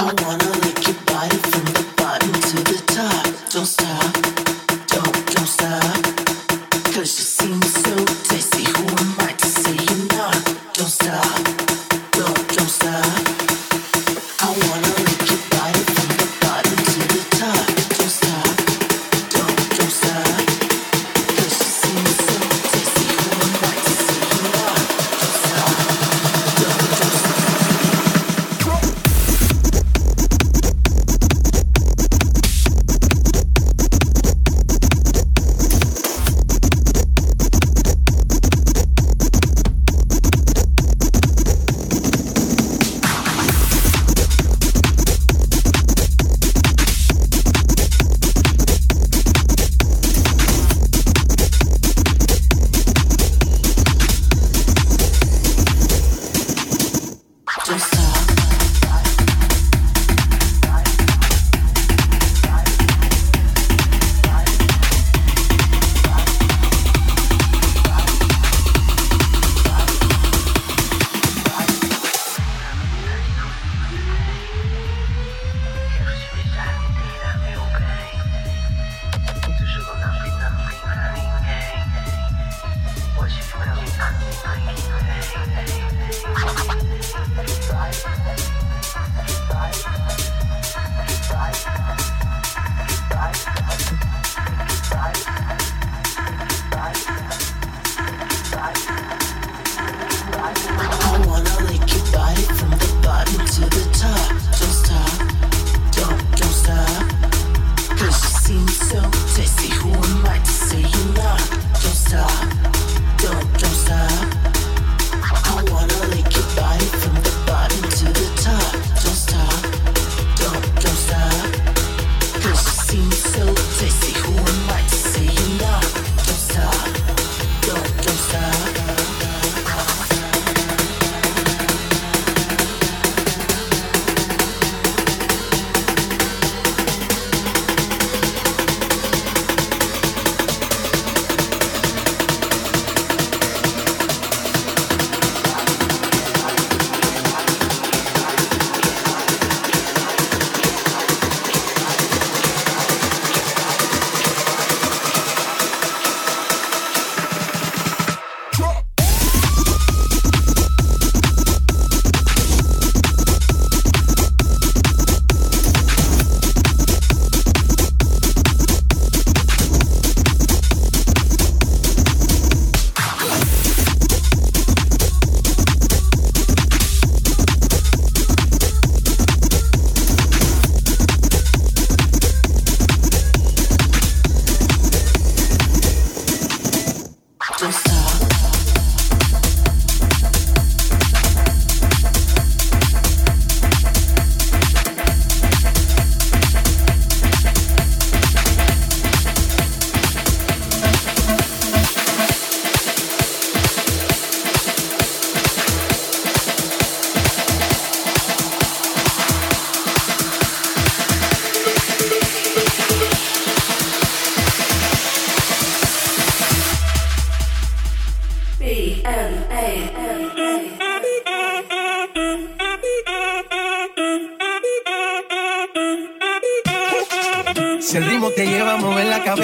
I wanna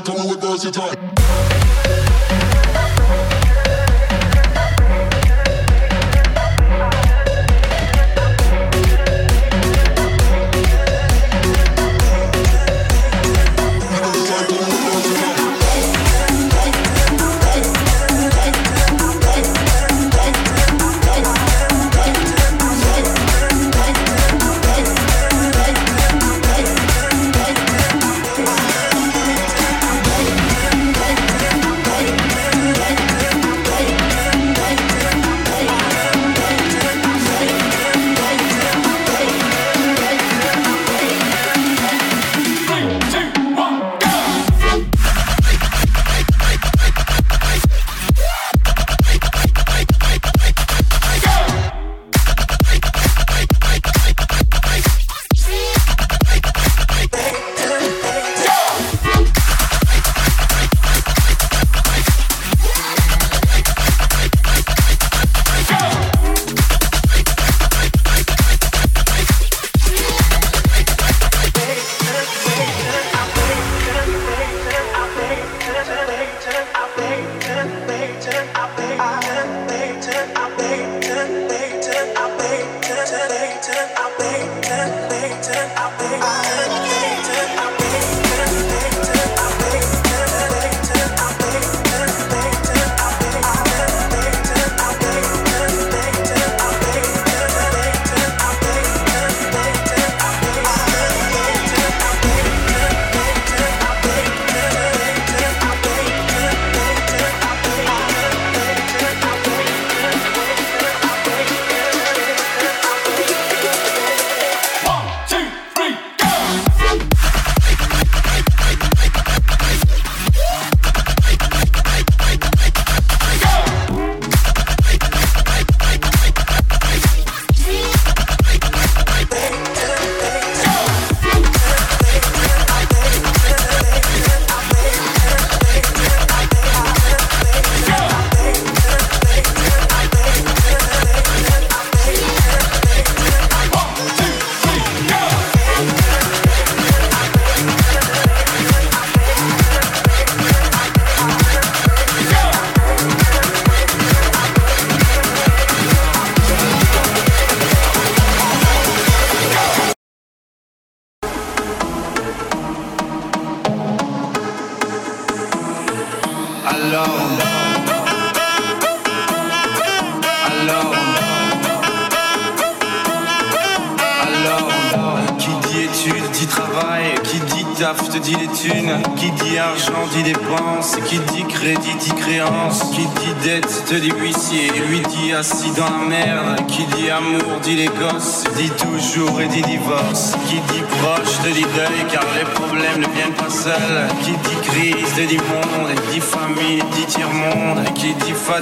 Tell me what with us, you.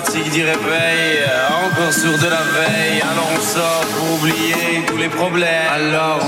Fatigue dit réveil, encore sourd de la veille. Alors on sort pour oublier tous les problèmes. Alors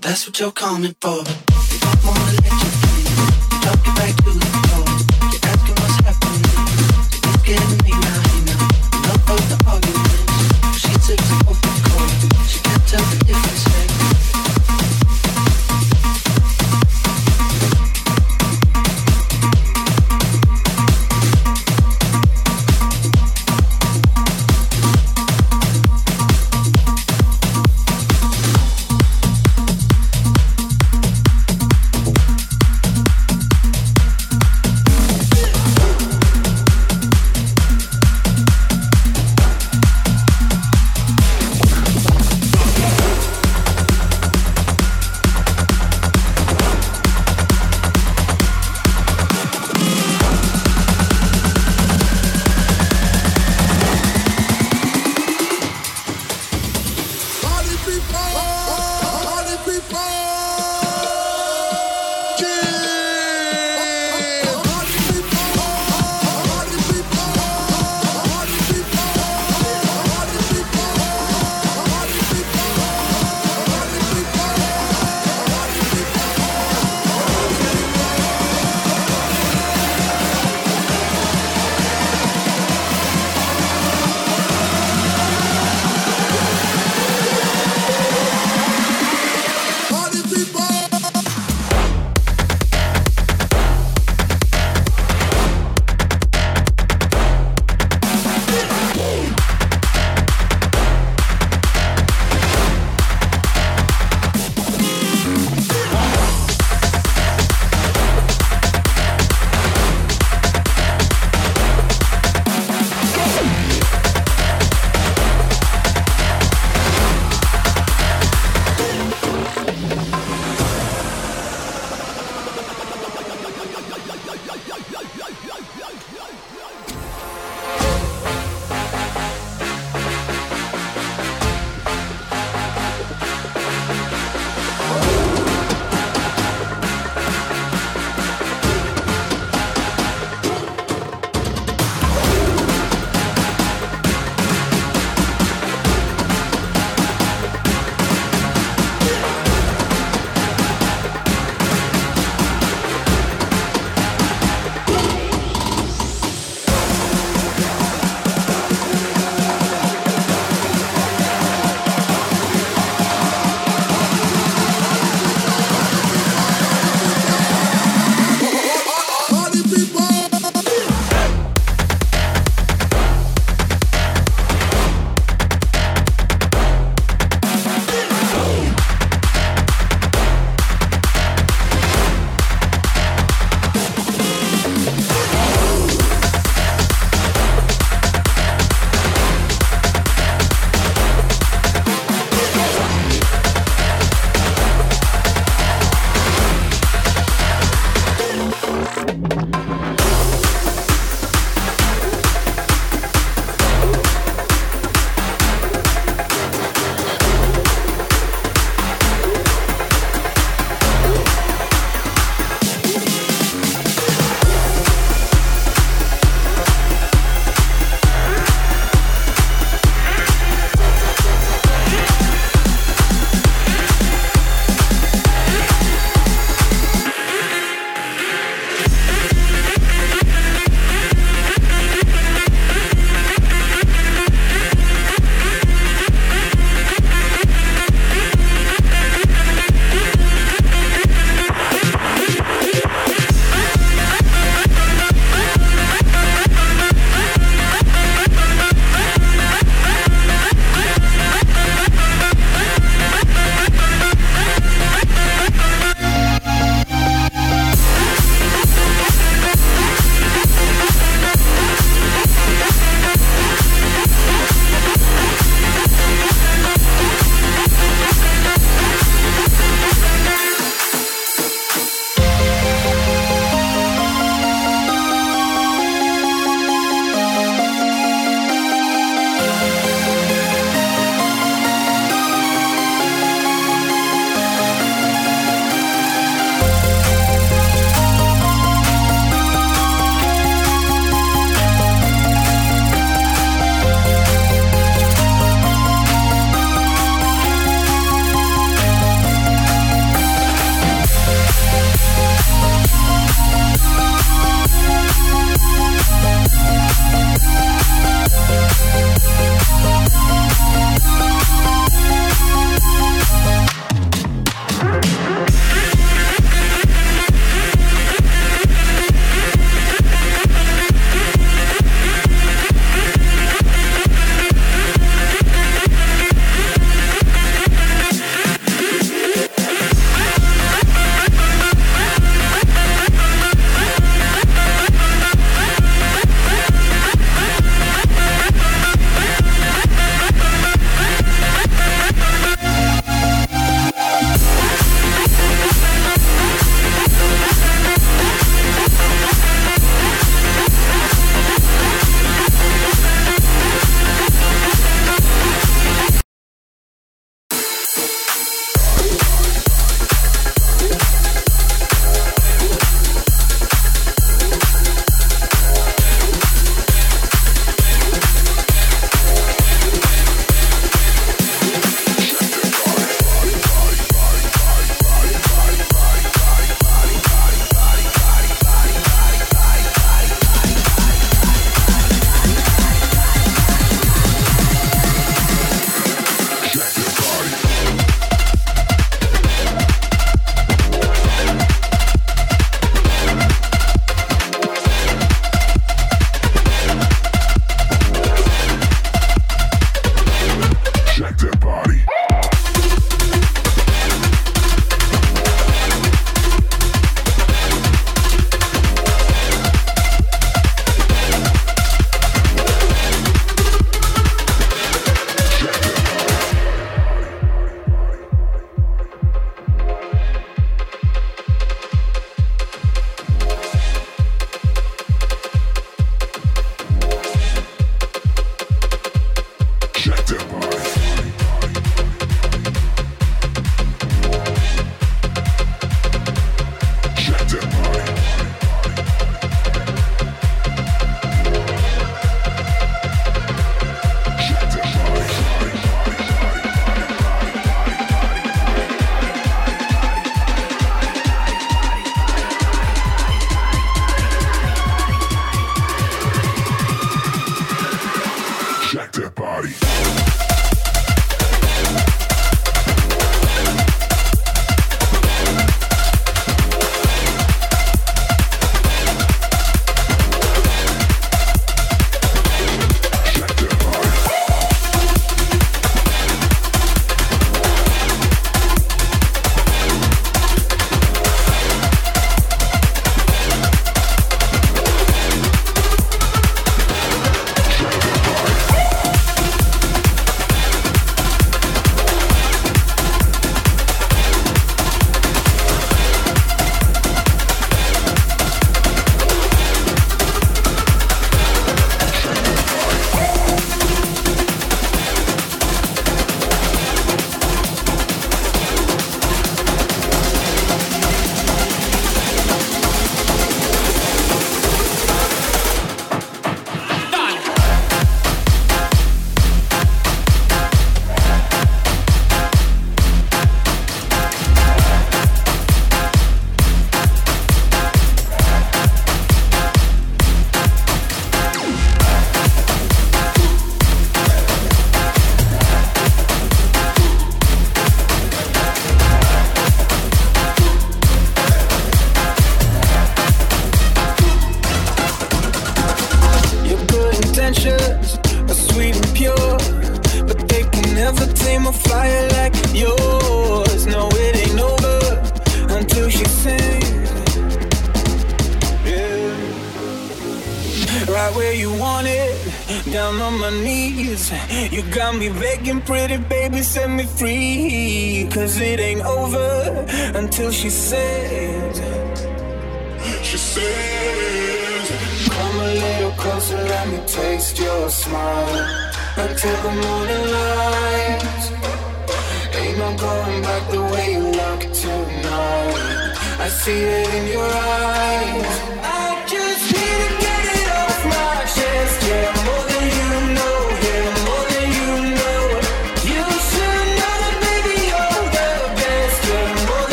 That's what you're coming for,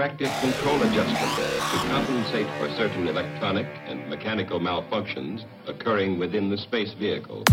corrective control adjustments to compensate for certain electronic and mechanical malfunctions occurring within the space vehicle.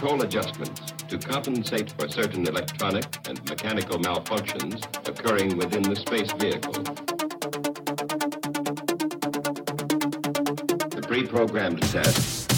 Control adjustments to compensate for certain electronic and mechanical malfunctions occurring within the space vehicle. The pre-programmed test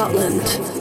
Scotland.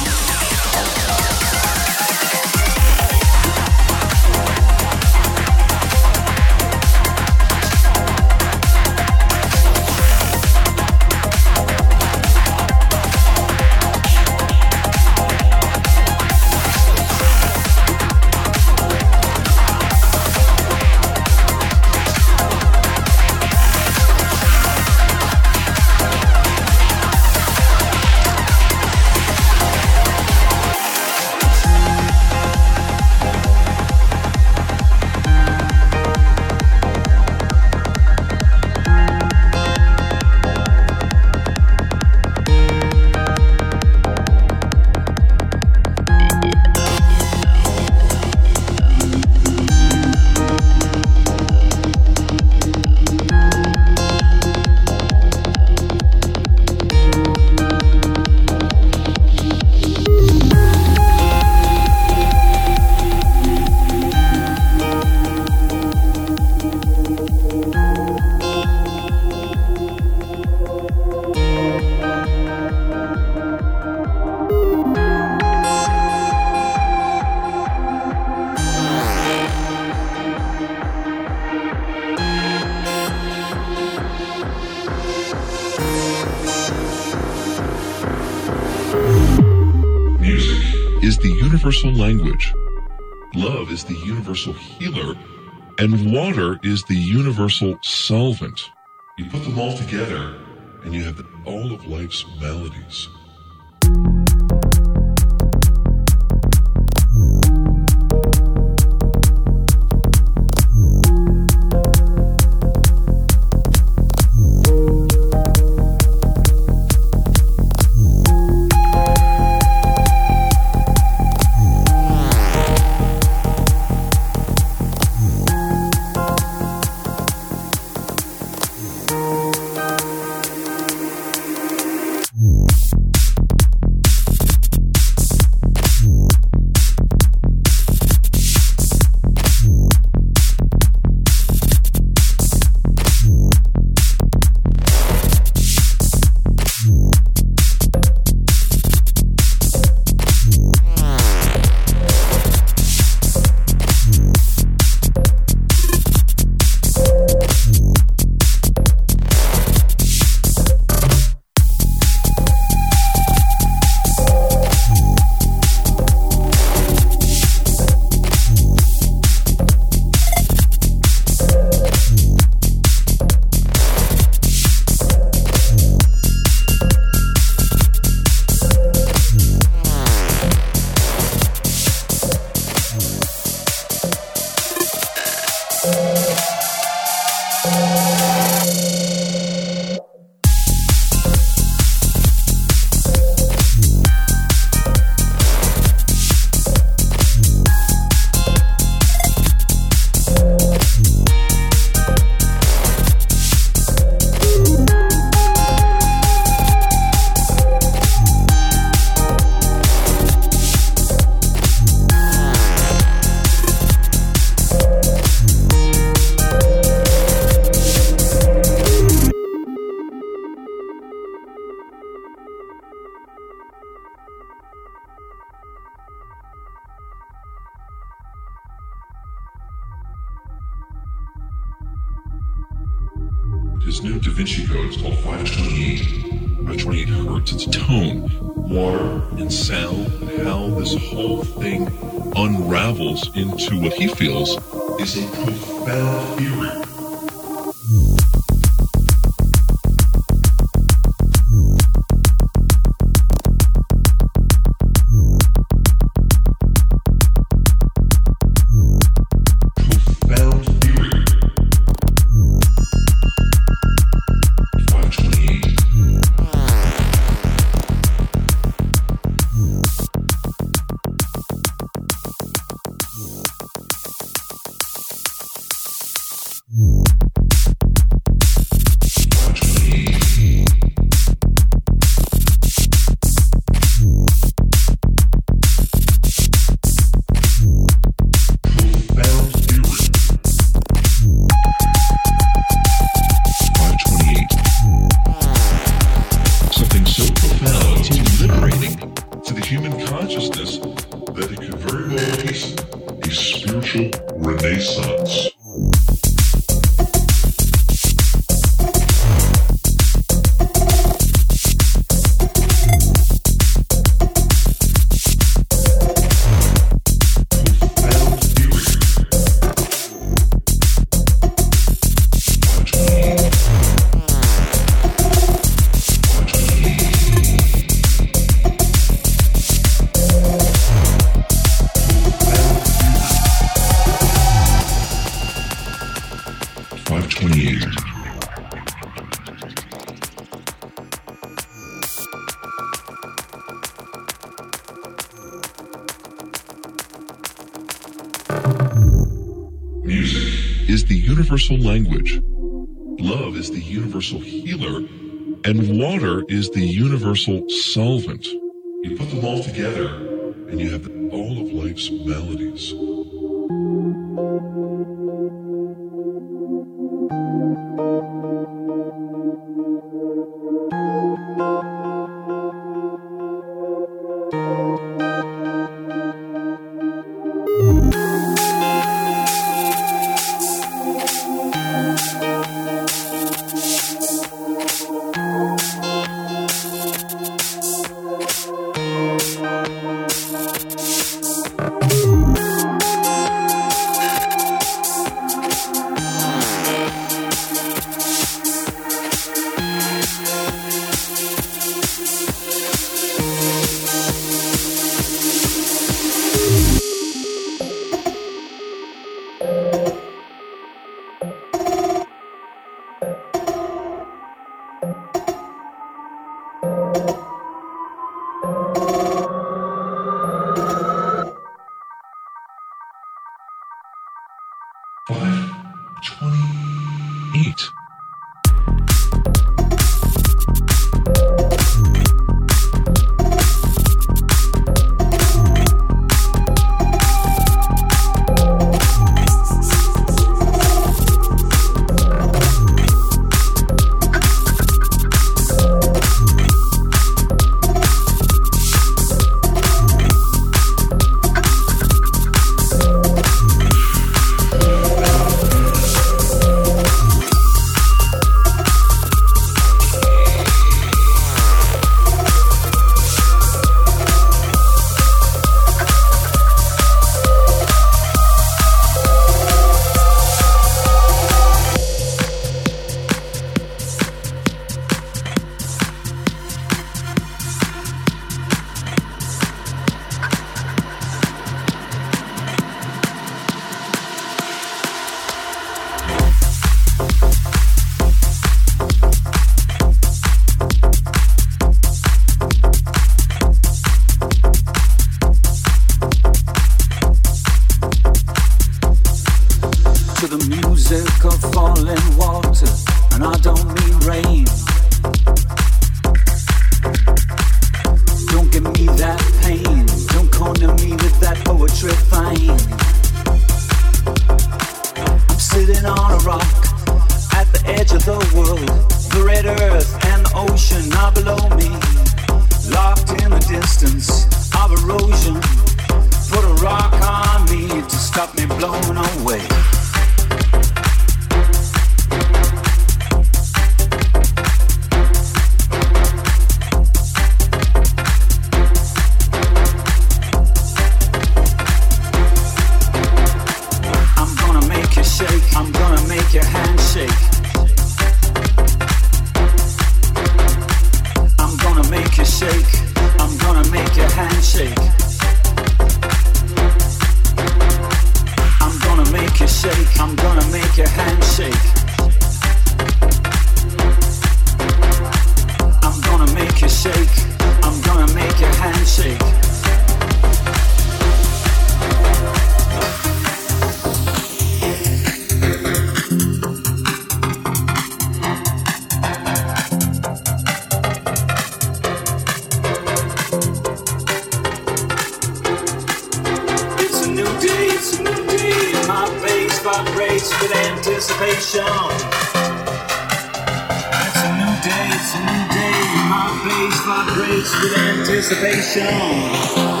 bass vibrates with anticipation.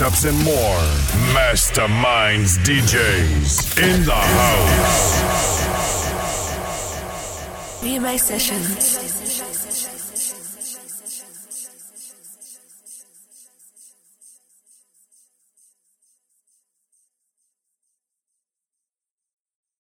Mashups, and more. Masterminds DJs in the house. BMA Sessions.